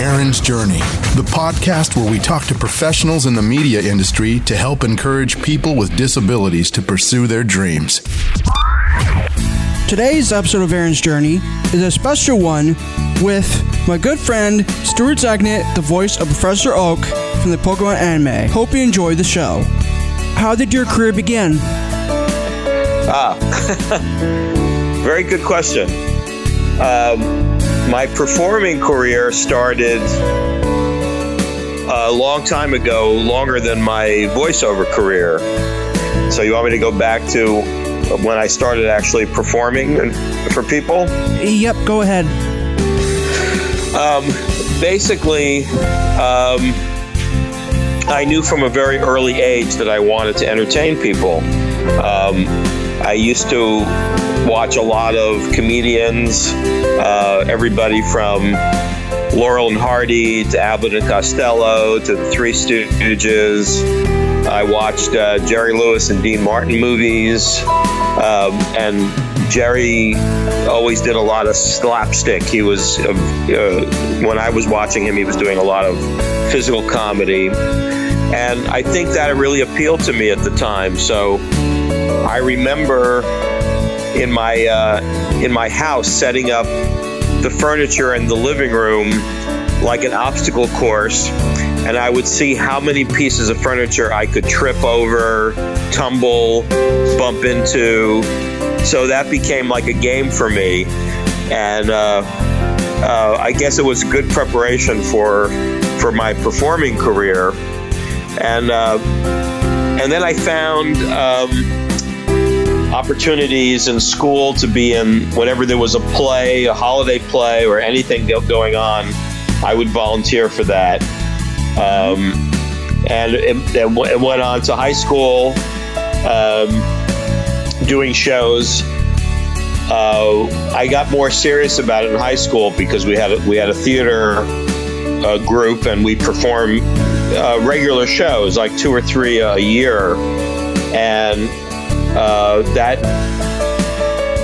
Aaron's Journey, the podcast where we talk to professionals in the media industry to help encourage people with disabilities to pursue their dreams. Today's episode of Aaron's Journey is a special one with my good friend Stuart Zagnit, the voice of Professor Oak from the Pokemon anime. Hope you enjoy the show. How did your career begin? Ah, very good question. Um, my performing career started a long time ago, longer than my voiceover career. So you want me to go back to when I started actually performing for people? Yep, go ahead. Um, basically, um, I knew from a very early age that I wanted to entertain people. Um, I used to watch a lot of comedians, uh, everybody from Laurel and Hardy to Abbott and Costello to the Three Stooges. I watched uh, Jerry Lewis and Dean Martin movies, um, and Jerry always did a lot of slapstick. He was, uh, uh, when I was watching him, he was doing a lot of physical comedy. And I think that really appealed to me at the time. So I remember in my uh, in my house setting up the furniture in the living room like an obstacle course and I would see how many pieces of furniture I could trip over, tumble, bump into. So that became like a game for me. And uh, uh, I guess it was good preparation for for my performing career. And uh, and then I found um, opportunities in school to be in whenever there was a play, a holiday play, or anything going on. I would volunteer for that. Um, and it, went on to high school, um, doing shows. Uh, I got more serious about it in high school because we had a, we had a theater uh, group and we performed uh, regular shows, like two or three a year, and uh, that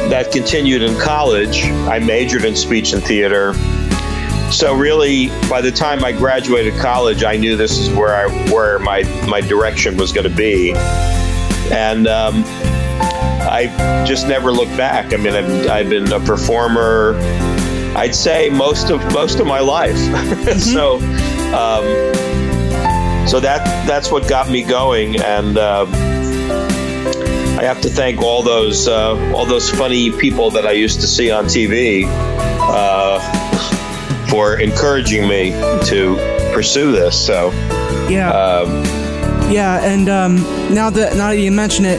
that continued in college. I majored in speech and theater so really, by the time I graduated college, I knew this is where I where my my direction was going to be, and um, I just never looked back. I mean, I've, I've been a performer. I'd say most of most of my life. Mm-hmm. so, um, so that that's what got me going, and uh, I have to thank all those uh, all those funny people that I used to see on TV. Uh, for encouraging me to pursue this. So, yeah. Um, yeah, and um, now that now that you mention it,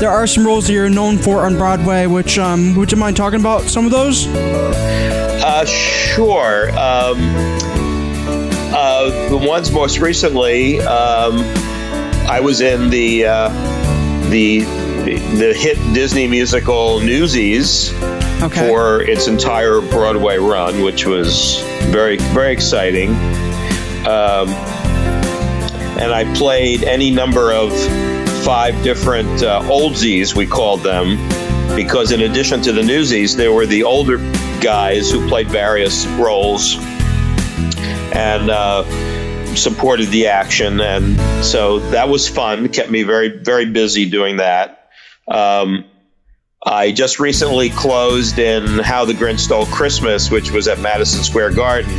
there are some roles that you're known for on Broadway. Which um, would you mind talking about some of those? Uh, sure. Um, uh, the ones most recently, um, I was in the uh, the the hit Disney musical Newsies okay. for its entire Broadway run, which was very, very exciting. Um, and I played any number of five different uh, oldsies, we called them, because in addition to the newsies, there were the older guys who played various roles and uh, supported the action. And so that was fun, kept me very, very busy doing that. Um, I just recently closed in How the Grinch Stole Christmas, which was at Madison Square Garden,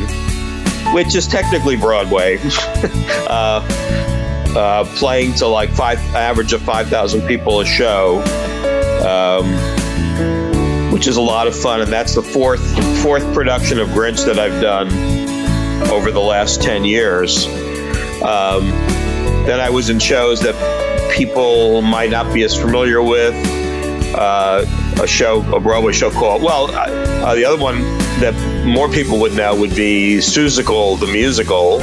which is technically Broadway, uh, uh, playing to like five average of five thousand people a show, um, which is a lot of fun, and that's the fourth fourth production of Grinch that I've done over the last ten years. Um, then I was in shows that people might not be as familiar with uh, a show, a Broadway show called, well, uh, the other one that more people would know would be Seussical, the musical.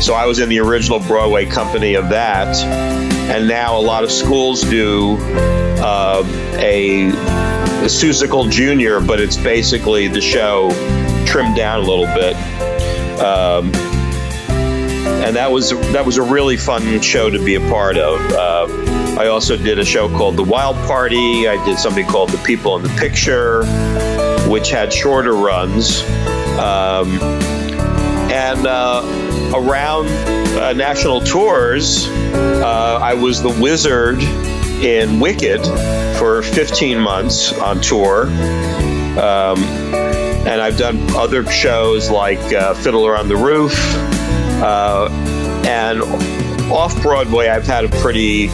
So I was in the original Broadway company of that. And now a lot of schools do uh, a, a Seussical Junior, but it's basically the show trimmed down a little bit. Um, and that was that was a really fun show to be a part of. Uh, I also did a show called The Wild Party. I did something called The People in the Picture, which had shorter runs. Um, and uh, around uh, national tours, uh, I was the wizard in Wicked for 15 months on tour. Um, and I've done other shows like uh, Fiddler on the Roof. Uh, and off Broadway, I've had a pretty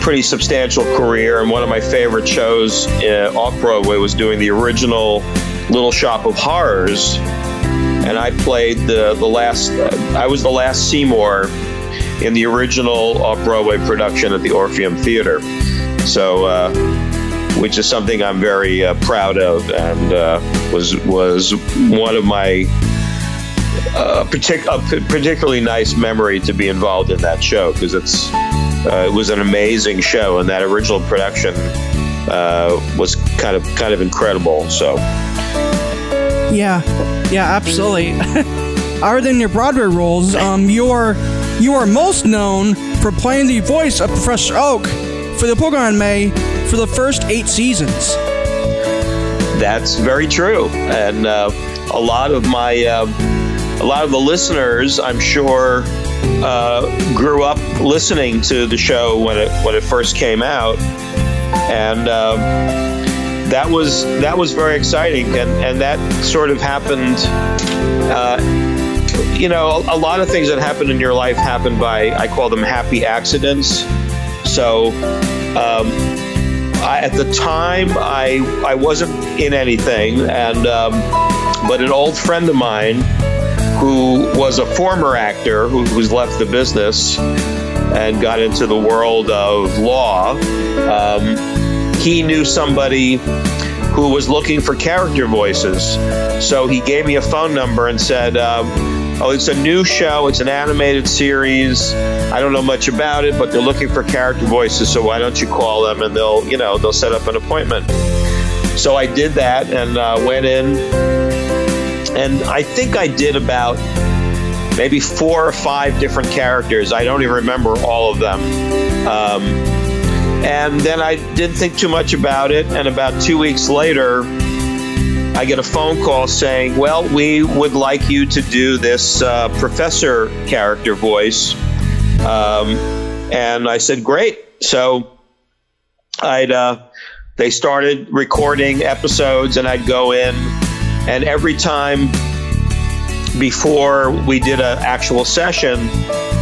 pretty substantial career, and one of my favorite shows uh, off Broadway was doing the original Little Shop of Horrors, and I played the the last. Uh, I was the last Seymour in the original off Broadway production at the Orpheum Theater. So. Uh, which is something I'm very uh, proud of, and uh, was was one of my uh, partic- a particularly nice memory to be involved in that show because it's uh, it was an amazing show, and that original production uh, was kind of kind of incredible. So, yeah, yeah, absolutely. Other than your Broadway roles, um, you are you are most known for playing the voice of Professor Oak for the Pokemon May for the first eight seasons. That's very true, and uh, a lot of my uh, a lot of the listeners, I'm sure, uh, grew up listening to the show when it when it first came out, and um, that was that was very exciting, and and that sort of happened. Uh, you know, a, a lot of things that happen in your life happen by I call them happy accidents. So. Um, I, at the time, I I wasn't in anything, and um, but an old friend of mine who was a former actor who, who's left the business and got into the world of law. Um, he knew somebody who was looking for character voices, so he gave me a phone number and said. Um, Oh, it's a new show. It's an animated series. I don't know much about it, but they're looking for character voices. So why don't you call them and they'll, you know, they'll set up an appointment. So I did that and uh, went in, and I think I did about maybe four or five different characters. I don't even remember all of them. Um, and then I didn't think too much about it. And about two weeks later, I get a phone call saying, Well, we would like you to do this uh, professor character voice. Um, and I said, Great. So I'd, uh, they started recording episodes, and I'd go in, and every time before we did an actual session,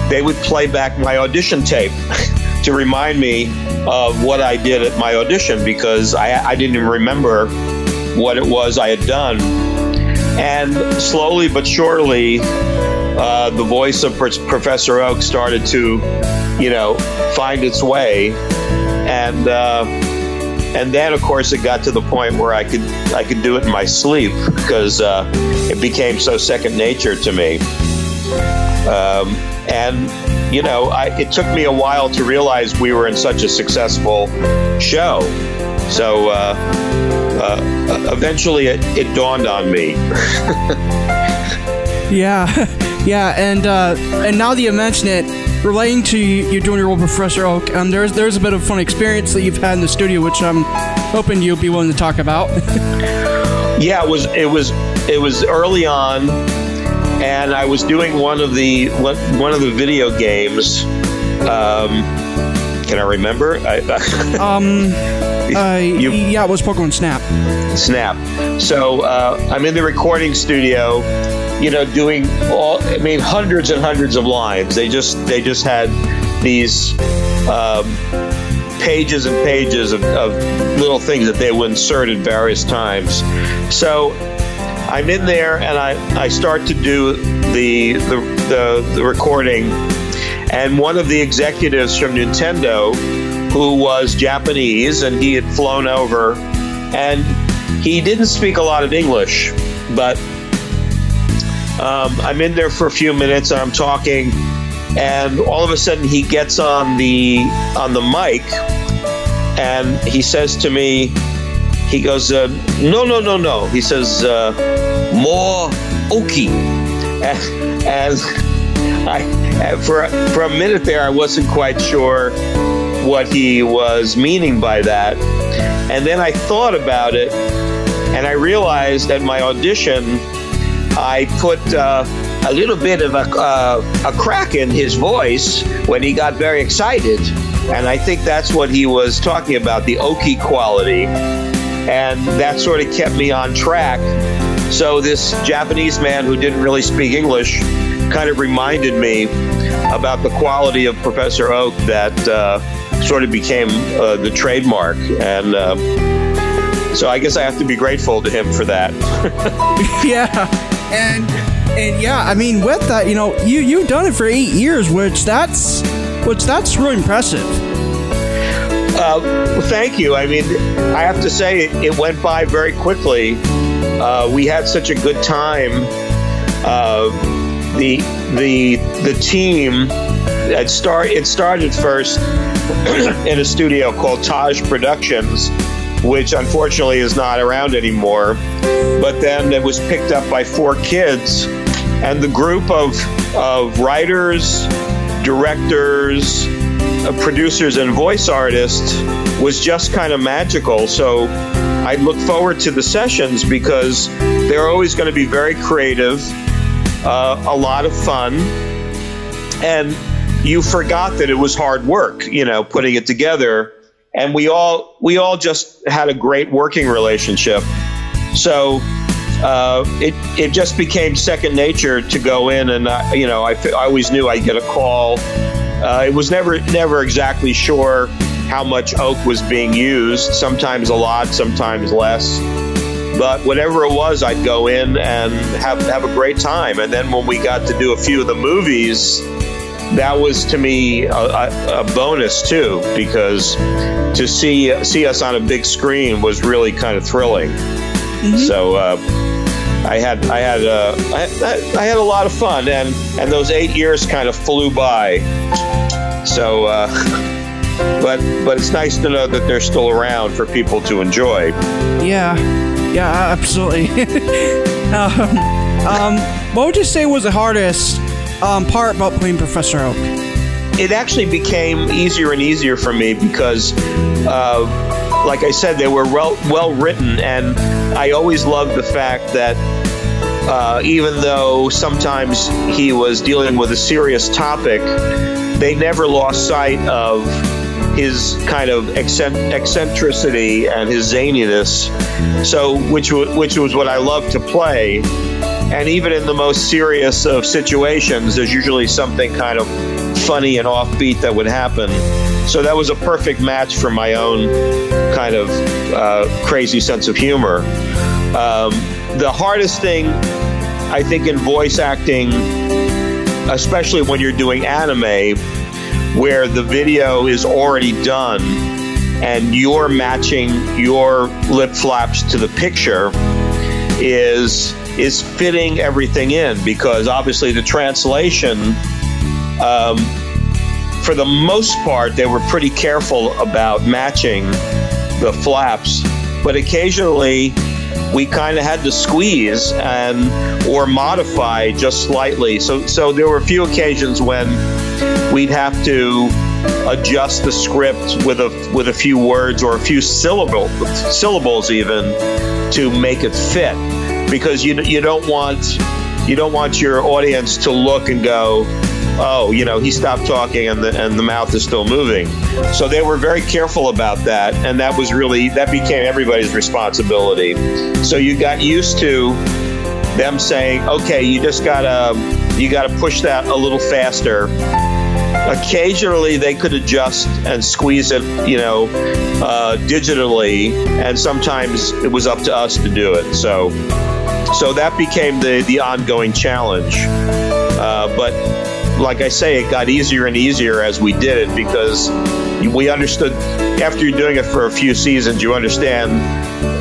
they would play back my audition tape to remind me of what I did at my audition because I, I didn't even remember what it was I had done. And slowly but surely, uh, the voice of Professor Oak started to, you know, find its way. And uh, and then, of course, it got to the point where I could I could do it in my sleep because uh, it became so second nature to me. Um, and you know, I, it took me a while to realize we were in such a successful show. So uh, uh, eventually it, it, dawned on me. yeah, yeah, and uh, and now that you mention it, relating to you doing your role, Professor Oak, um, there's there's a bit of fun experience that you've had in the studio, which I'm hoping you'll be willing to talk about. yeah, it was it was it was early on, and I was doing one of the one of the video games. Um, can I remember? I, um, uh, you, yeah, it was Pokemon Snap. Snap. So uh, I'm in the recording studio, you know, doing all. I mean, hundreds and hundreds of lines. They just they just had these. Um, pages and pages of, of little things that they would insert at various times. So I'm in there and I, I start to do the, the, the, the recording and one of the executives from Nintendo, who was Japanese and he had flown over, and he didn't speak a lot of English, but um, I'm in there for a few minutes and I'm talking, and all of a sudden he gets on the on the mic, and he says to me, he goes, uh, "No, no, no, no." He says, uh, "More oki," and, and I, for for a minute there, I wasn't quite sure what he was meaning by that, and then I thought about it, and I realized at my audition, I put uh, a little bit of a, uh, a crack in his voice when he got very excited. And I think that's what he was talking about the oaky quality. And that sort of kept me on track. So, this Japanese man who didn't really speak English kind of reminded me about the quality of Professor Oak that uh, sort of became uh, the trademark. And uh, so I guess I have to be grateful to him for that. yeah. And and yeah, I mean with that, you know, you you've done it for 8 years, which that's which that's really impressive. Uh, thank you. I mean, I have to say it, it went by very quickly. Uh, we had such a good time. Uh, the the the team it start it started first in a studio called Taj Productions, which unfortunately is not around anymore. But then it was picked up by 4Kids, and the group of of writers, directors, uh, producers, and voice artists was just kind of magical. So I look forward to the sessions because they're always going to be very creative, uh, a lot of fun, and you forgot that it was hard work, you know, putting it together. And we all we all just had a great working relationship. So uh, it it just became second nature to go in, and uh, you know, I, I always knew I'd get a call. Uh, it was never never exactly sure how much oak was being used. Sometimes a lot, sometimes less. But whatever it was, I'd go in and have have a great time. And then when we got to do a few of the movies, that was to me a, a, bonus too because to see see us on a big screen was really kind of thrilling. Mm-hmm. So uh, I had I had uh, I, I, had a lot of fun and and those eight years kind of flew by. So. Uh, but but it's nice to know that they're still around for people to enjoy. Yeah, yeah, absolutely. um, um, what would you say was the hardest um, part about playing Professor Oak? It actually became easier and easier for me because, uh, like I said, they were well well written, and I always loved the fact that uh, even though sometimes he was dealing with a serious topic, they never lost sight of his kind of eccentricity and his zaniness. So, which which was what I loved to play. And even in the most serious of situations, there's usually something kind of funny and offbeat that would happen. So that was a perfect match for my own kind of uh, crazy sense of humor. Um, the hardest thing, I think, in voice acting, especially when you're doing anime, where the video is already done and you're matching your lip flaps to the picture, is is fitting everything in because obviously the translation, um, for the most part, they were pretty careful about matching the flaps, but occasionally we kind of had to squeeze and or modify just slightly. So so there were a few occasions when we'd have to adjust the script with a with a few words or a few syllable syllables even to make it fit because you you don't want you don't want your audience to look and go, oh, you know, he stopped talking and the and the mouth is still moving. So they were very careful about that, and that was really that became everybody's responsibility. So you got used to them saying, okay, you just gotta you gotta push that a little faster. Occasionally, they could adjust and squeeze it, you know, uh, digitally, and sometimes it was up to us to do it. So so that became the, the ongoing challenge. Uh, but like I say, it got easier and easier as we did it because we understood after you're doing it for a few seasons, you understand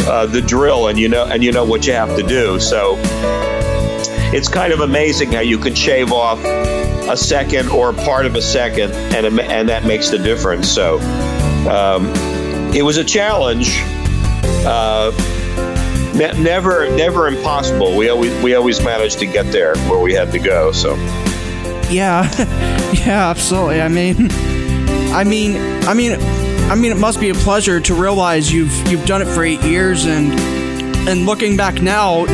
uh, the drill and you know and you know what you have to do. So it's kind of amazing how you can shave off a second or a part of a second, and and that makes the difference. So um, it was a challenge. Uh, ne- never never impossible. We always we always managed to get there where we had to go. So yeah, yeah, absolutely. I mean, I mean, I mean, I mean, it must be a pleasure to realize you've you've done it for eight years and and looking back now,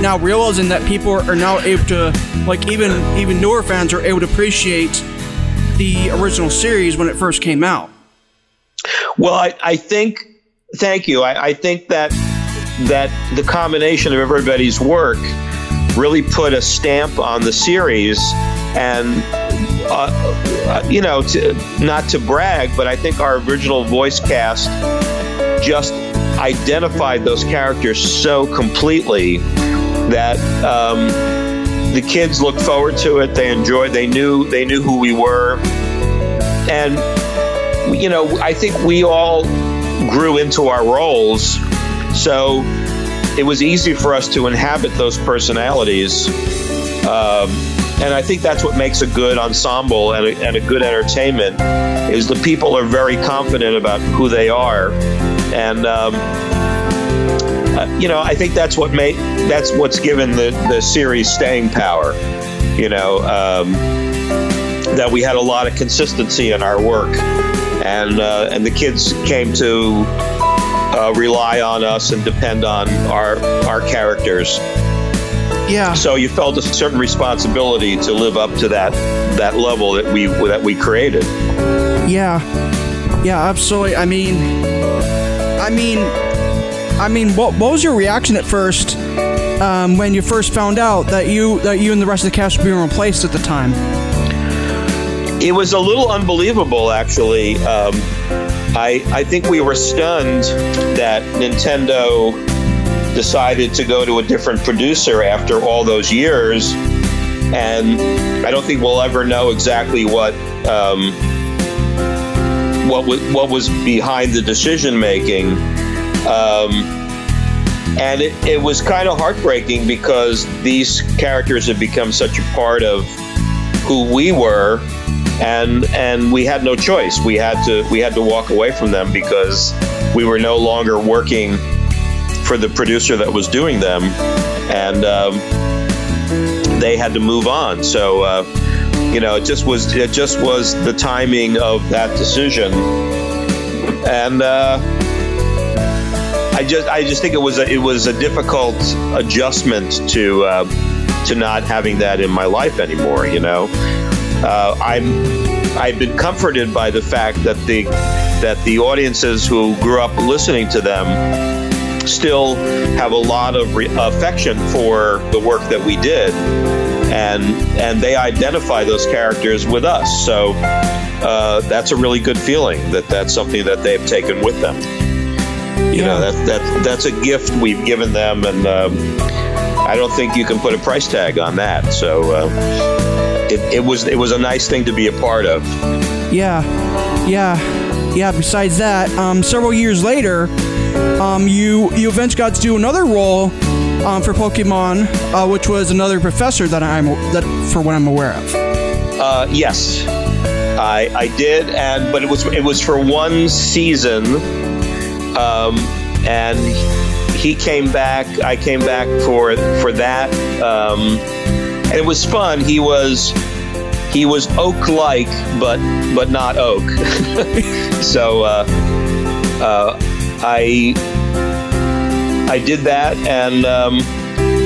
now realizing that people are now able to, like even even newer fans are able to appreciate the original series when it first came out. Well, I, I think, thank you. I, I think that that the combination of everybody's work really put a stamp on the series and uh, uh, you know to, not to brag but i think our original voice cast just identified those characters so completely that um, the kids looked forward to it. They enjoyed they knew they knew who we were. And you know i think we all grew into our roles so it was easy for us to inhabit those personalities. Um, and I think that's what makes a good ensemble and a, and a, good entertainment is the people are very confident about who they are, and um, you know I think that's what made that's what's given the the series staying power. You know um, that we had a lot of consistency in our work, and uh, and the kids came to uh, rely on us and depend on our our characters. Yeah. So you felt a certain responsibility to live up to that that level that we that we created. Yeah. Yeah, absolutely. I mean I mean I mean what what was your reaction at first um, when you first found out that you that you and the rest of the cast were being replaced at the time? It was a little unbelievable actually. Um, I, I think we were stunned that Nintendo decided to go to a different producer after all those years. And I don't think we'll ever know exactly what um, what w- what was behind the decision making. Um, and it, it was kind of heartbreaking because these characters have become such a part of who we were and and we had no choice. We had to we had to walk away from them because we were no longer working for the producer that was doing them, and um, they had to move on. So uh, you know, it just was it just was the timing of that decision, and. Uh, I just, I just think it was a, it was a difficult adjustment to uh, to not having that in my life anymore. You know, uh, I'm I've been comforted by the fact that the that the audiences who grew up listening to them still have a lot of re- affection for the work that we did, and and they identify those characters with us. So uh, that's a really good feeling that that's something that they've taken with them. You yeah. know that that that's a gift we've given them, and um, I don't think you can put a price tag on that. So. Uh, it, it was it was a nice thing to be a part of. Yeah, yeah, yeah. Besides that, um, several years later, um, you you eventually got to do another role um, for Pokemon, uh, which was another professor that I'm that for what I'm aware of. Uh, yes, I I did, and but it was it was for one season, um, and he came back. I came back for for that. Um, and it was fun. He was he was oak like, but but not oak. so uh, uh, I I did that, and um,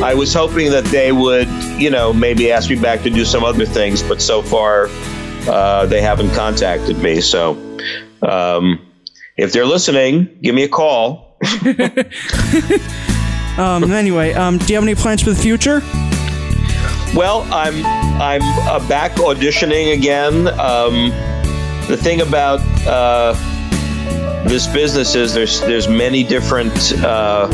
I was hoping that they would, you know, maybe ask me back to do some other things. But so far, uh, they haven't contacted me. So um, if they're listening, give me a call. um, anyway, um, do you have any plans for the future? Well, I'm I'm uh, back auditioning again. Um, the thing about uh, this business is there's there's many different uh,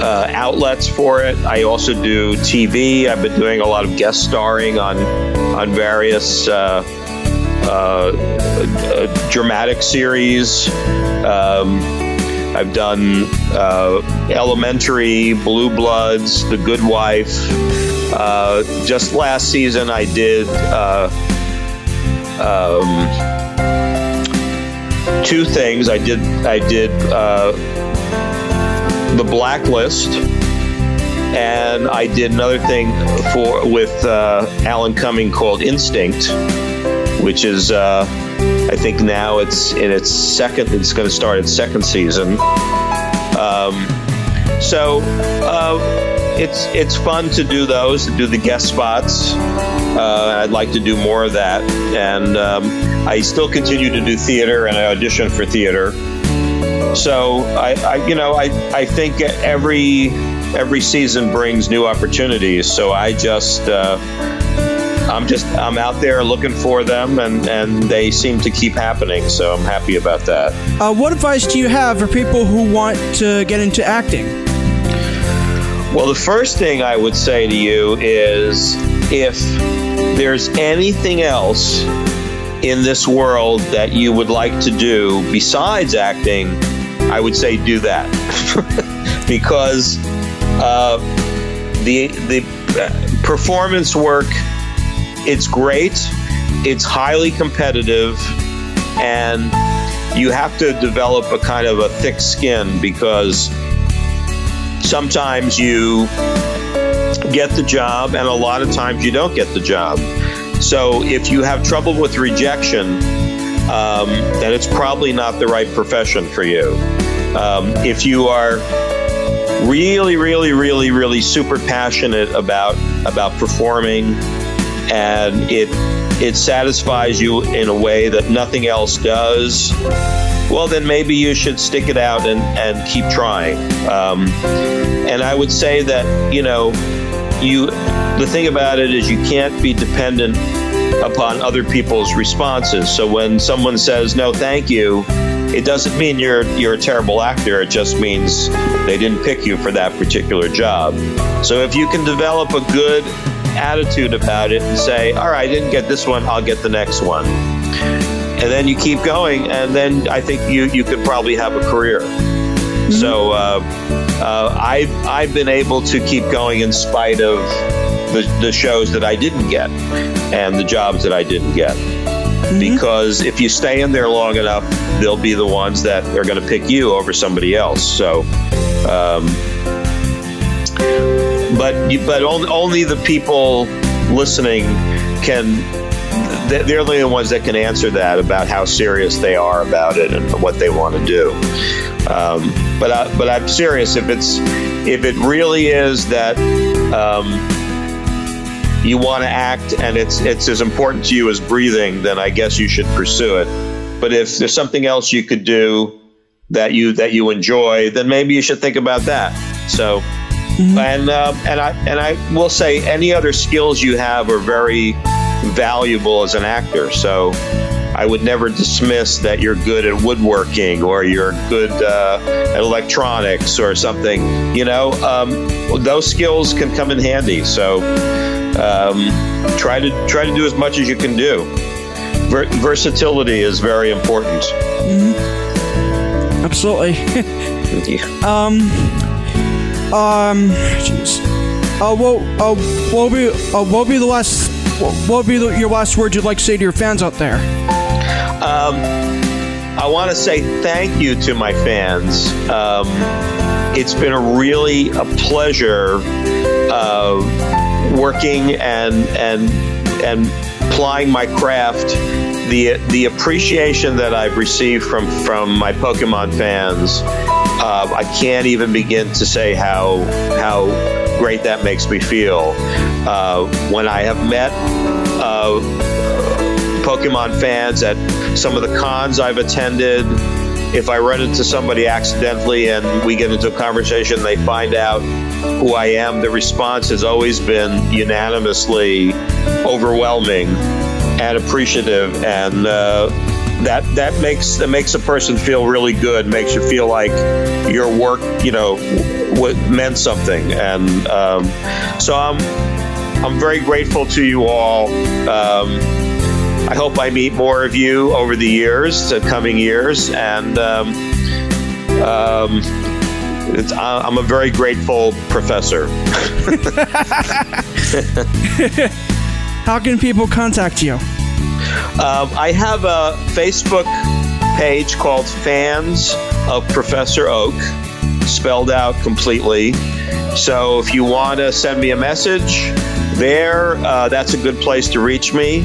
uh, outlets for it. I also do TV. I've been doing a lot of guest starring on on various uh, uh, dramatic series. Um, I've done Elementary, Blue Bloods, The Good Wife. Uh, just last season, I did uh, um, two things. I did I did uh, the Blacklist, and I did another thing for with uh, Alan Cumming called Instinct, which is uh, I think now it's in its second. It's going to start its second season. Um, So uh, it's it's fun to do those, to do the guest spots. Uh, I'd like to do more of that, and um, I still continue to do theater, and I audition for theater. So I, I you know, I, I think every every season brings new opportunities. So I just uh, I'm just I'm out there looking for them, and and they seem to keep happening. So I'm happy about that. Uh, what advice do you have for people who want to get into acting? Well, the first thing I would say to you is if there's anything else in this world that you would like to do besides acting, I would say do that because uh, the the uh, performance work it's great, it's highly competitive, and you have to develop a kind of a thick skin because sometimes you get the job and a lot of times you don't get the job. So if you have trouble with rejection, um, then it's probably not the right profession for you. Um, if you are really, really, really, really super passionate about about performing and it it satisfies you in a way that nothing else does, well, then maybe you should stick it out and, and keep trying. Um, and I would say that, you know, you the thing about it is you can't be dependent upon other people's responses. So when someone says no, thank you, it doesn't mean you're you're a terrible actor. It just means they didn't pick you for that particular job. So if you can develop a good attitude about it and say, all right, I didn't get this one, I'll get the next one. And then you keep going, and then I think you, you could probably have a career. Mm-hmm. So uh, uh, I've, I've been able to keep going in spite of the, the shows that I didn't get and the jobs that I didn't get. Mm-hmm. Because if you stay in there long enough, they'll be the ones that are going to pick you over somebody else. So, um, but you, but only, the people listening can they're the only ones that can answer that about how serious they are about it and what they want to do. Um, but I, but I'm serious. If it's if it really is that um, you want to act and it's it's as important to you as breathing, then I guess you should pursue it. But if there's something else you could do that you that you enjoy, then maybe you should think about that. So Mm-hmm. And uh, and I and I will say any other skills you have are very valuable as an actor. So I would never dismiss that you're good at woodworking or you're good uh, at electronics or something. You know, um, those skills can come in handy. So um, try to try to do as much as you can do. Ver- versatility is very important. Mm-hmm. Absolutely. um, um, jeez. Uh, what, uh, what will be, uh, what will be the last, what will be the, your last words you'd like to say to your fans out there? Um, I want to say thank you to my fans. Um, it's been a really a pleasure uh, working and and and plying my craft. The the appreciation that I've received from from my Pokemon fans uh, I can't even begin to say how how great that makes me feel. Uh, when I have met uh, Pokemon fans at some of the cons I've attended, if I run into somebody accidentally and we get into a conversation, they find out who I am, the response has always been unanimously overwhelming and appreciative. And uh, that that makes that makes a person feel really good. Makes you feel like your work, you know, what meant something. And um, so I'm I'm very grateful to you all. Um, I hope I meet more of you over the years, the coming years, and um, um I'm a very grateful professor. How can people contact you? Um, I have a Facebook page called Fans of Professor Oak, spelled out completely. So if you want to send me a message there, uh, that's a good place to reach me.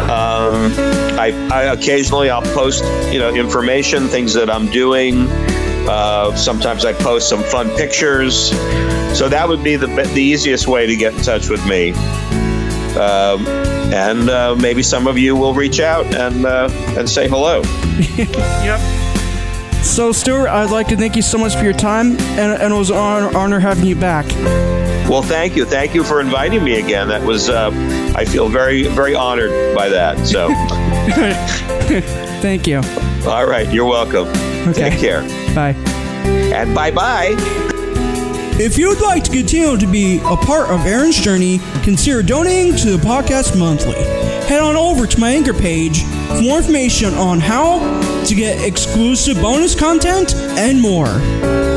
Um, I, I, occasionally I'll post you know information, things that I'm doing. Uh, sometimes I post some fun pictures. So that would be the, the easiest way to get in touch with me. Um, and uh, maybe some of you will reach out and uh, and say hello. yep. So, Stuart, I'd like to thank you so much for your time, and, and it was an honor, honor having you back. Well, thank you, thank you for inviting me again. That was uh, I feel very very honored by that. So, thank you. All right, you're welcome. Okay. Take care. Bye. And bye bye. If you would like to continue to be a part of Aaron's journey, consider donating to the podcast monthly. Head on over to my anchor page for more information on how to get exclusive bonus content and more.